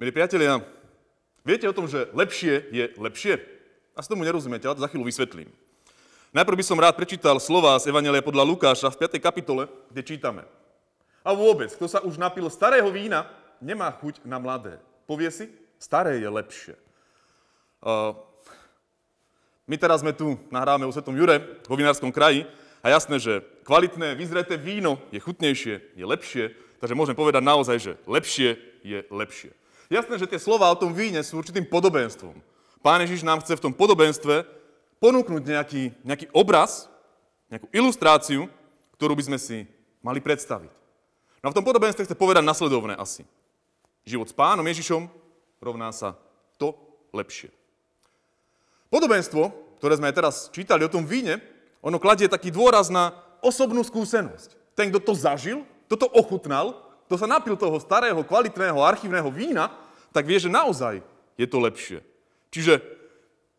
Milí priatelia, viete o tom, že lepšie je lepšie? A s tomu nerozumiete, ale to za chvíľu vysvetlím. Najprv by som rád prečítal slova z Evangelia podľa Lukáša v 5. kapitole, kde čítame. A vôbec, kto sa už napil starého vína, nemá chuť na mladé. Povie si, staré je lepšie. Uh, my teraz sme tu, nahráme o Svetom Jure, vo Vinárskom kraji, a jasné, že kvalitné, vyzreté víno je chutnejšie, je lepšie, takže môžem povedať naozaj, že lepšie je lepšie. Jasné, že tie slova o tom víne sú určitým podobenstvom. Pán Ježiš nám chce v tom podobenstve ponúknuť nejaký, nejaký obraz, nejakú ilustráciu, ktorú by sme si mali predstaviť. No a v tom podobenstve chce povedať nasledovné asi. Život s pánom Ježišom rovná sa to lepšie. Podobenstvo, ktoré sme aj teraz čítali o tom víne, ono kladie taký dôraz na osobnú skúsenosť. Ten, kto to zažil, kto to ochutnal, kto sa napil toho starého, kvalitného, archívneho vína, tak vie, že naozaj je to lepšie. Čiže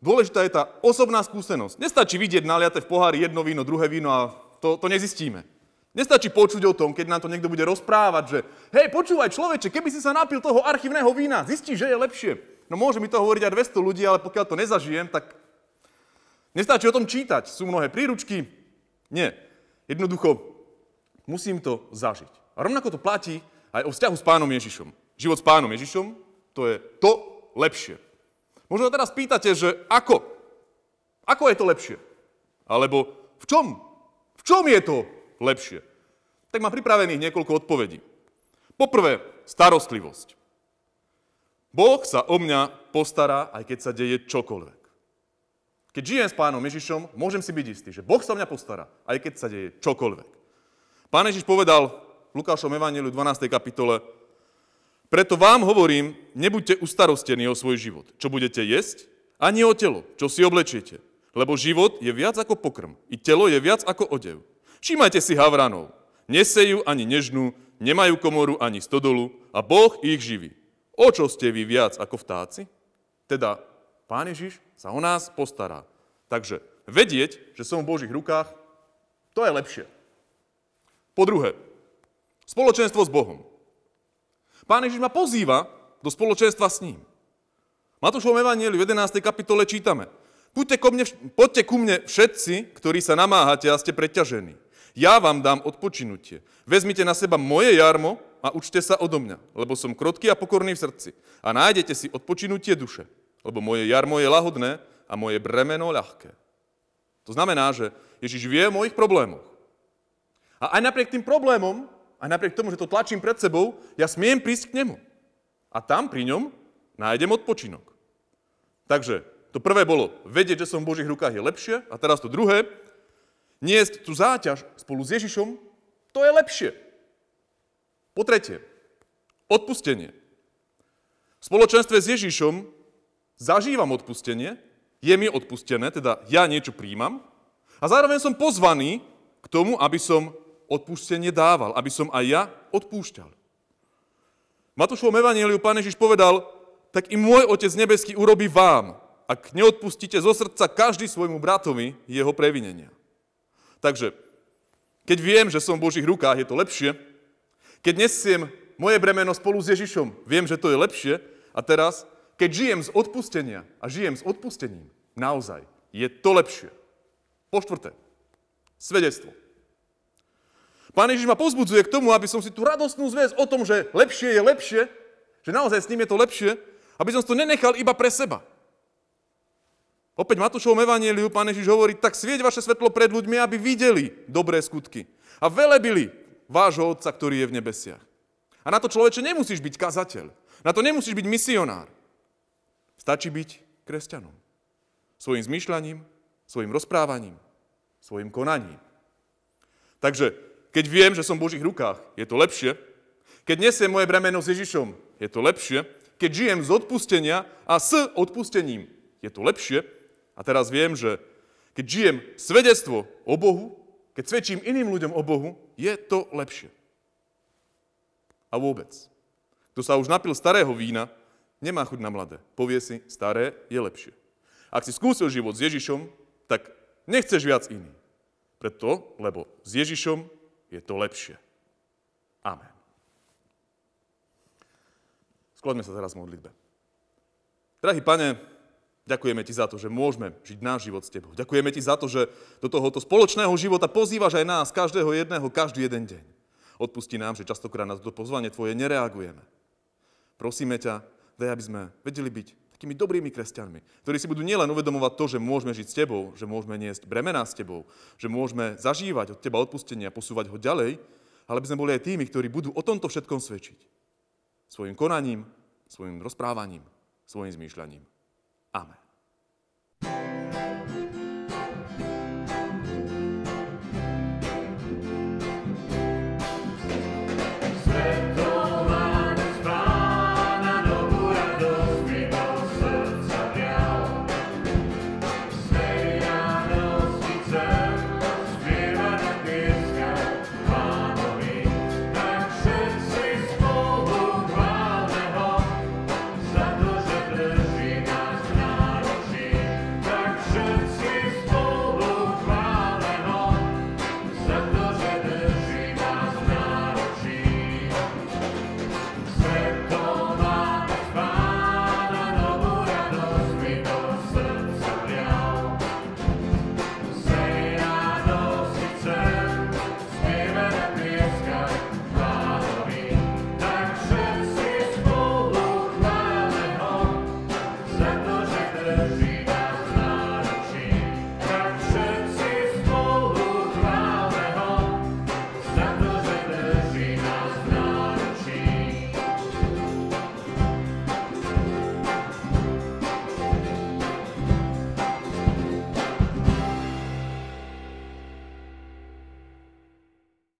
dôležitá je tá osobná skúsenosť. Nestačí vidieť naliate v pohári jedno víno, druhé víno a to, to nezistíme. Nestačí počuť o tom, keď nám to niekto bude rozprávať, že hej, počúvaj človeče, keby si sa napil toho archívneho vína, zistíš, že je lepšie. No môže mi to hovoriť aj 200 ľudí, ale pokiaľ to nezažijem, tak nestačí o tom čítať. Sú mnohé príručky? Nie. Jednoducho, musím to zažiť. A rovnako to platí aj o vzťahu s pánom Ježišom. Život s pánom Ježišom, to je to lepšie. Možno teraz pýtate, že ako? Ako je to lepšie? Alebo v čom? V čom je to lepšie? Tak mám pripravených niekoľko odpovedí. Poprvé, starostlivosť. Boh sa o mňa postará, aj keď sa deje čokoľvek. Keď žijem s pánom Ježišom, môžem si byť istý, že Boh sa o mňa postará, aj keď sa deje čokoľvek. Pán Ježiš povedal v Lukášom Evangeliu 12. kapitole, preto vám hovorím, nebuďte ustarostení o svoj život, čo budete jesť, ani o telo, čo si oblečiete. Lebo život je viac ako pokrm, i telo je viac ako odev. Všímajte si havranov. Nesejú ani nežnú, nemajú komoru ani stodolu a Boh ich živí. O čo ste vy viac ako vtáci? Teda Pán Ježiš sa o nás postará. Takže vedieť, že som v Božích rukách, to je lepšie. Po druhé, Spoločenstvo s Bohom. Pán Ježiš ma pozýva do spoločenstva s ním. Matúšovom Evangeliu v 11. kapitole čítame. Poďte, ko mne, poďte ku mne všetci, ktorí sa namáhate a ste preťažení. Ja vám dám odpočinutie. Vezmite na seba moje jarmo a učte sa odo mňa, lebo som krotký a pokorný v srdci. A nájdete si odpočinutie duše, lebo moje jarmo je lahodné a moje bremeno ľahké. To znamená, že Ježiš vie o mojich problémoch. A aj napriek tým problémom a napriek tomu, že to tlačím pred sebou, ja smiem prísť k nemu. A tam pri ňom nájdem odpočinok. Takže to prvé bolo, vedieť, že som v Božích rukách je lepšie. A teraz to druhé, niesť tú záťaž spolu s Ježišom, to je lepšie. Po tretie, odpustenie. V spoločenstve s Ježišom zažívam odpustenie, je mi odpustené, teda ja niečo príjmam a zároveň som pozvaný k tomu, aby som odpustenie dával, aby som aj ja odpúšťal. V Matúšovom evaníliu pán Ježiš povedal, tak i môj Otec nebeský urobí vám, ak neodpustíte zo srdca každý svojmu bratovi jeho previnenia. Takže, keď viem, že som v Božích rukách, je to lepšie. Keď nesiem moje bremeno spolu s Ježišom, viem, že to je lepšie. A teraz, keď žijem z odpustenia a žijem s odpustením, naozaj, je to lepšie. Po štvrté, svedectvo. Pán Ježiš ma pozbudzuje k tomu, aby som si tú radostnú zväz o tom, že lepšie je lepšie, že naozaj s ním je to lepšie, aby som to nenechal iba pre seba. Opäť Matúšovom evaníliu pán Ježiš hovorí, tak svieť vaše svetlo pred ľuďmi, aby videli dobré skutky a velebili vášho Otca, ktorý je v nebesiach. A na to človeče nemusíš byť kazateľ. Na to nemusíš byť misionár. Stačí byť kresťanom. Svojim zmýšľaním, svojim rozprávaním, svojim konaním. Takže keď viem, že som v Božích rukách, je to lepšie. Keď nesiem moje bremeno s Ježišom, je to lepšie. Keď žijem z odpustenia a s odpustením, je to lepšie. A teraz viem, že keď žijem svedectvo o Bohu, keď svedčím iným ľuďom o Bohu, je to lepšie. A vôbec. Kto sa už napil starého vína, nemá chuť na mladé. Povie si, staré je lepšie. Ak si skúsil život s Ježišom, tak nechceš viac iný. Preto, lebo s Ježišom je to lepšie. Amen. Skloňme sa teraz v modlitbe. Drahý pane, ďakujeme ti za to, že môžeme žiť náš život s tebou. Ďakujeme ti za to, že do tohoto spoločného života pozývaš aj nás, každého jedného, každý jeden deň. Odpusti nám, že častokrát na toto pozvanie tvoje nereagujeme. Prosíme ťa, daj, aby sme vedeli byť takými dobrými kresťanmi, ktorí si budú nielen uvedomovať to, že môžeme žiť s tebou, že môžeme niesť bremená s tebou, že môžeme zažívať od teba odpustenie a posúvať ho ďalej, ale by sme boli aj tými, ktorí budú o tomto všetkom svedčiť. Svojim konaním, svojim rozprávaním, svojim zmýšľaním. Amen.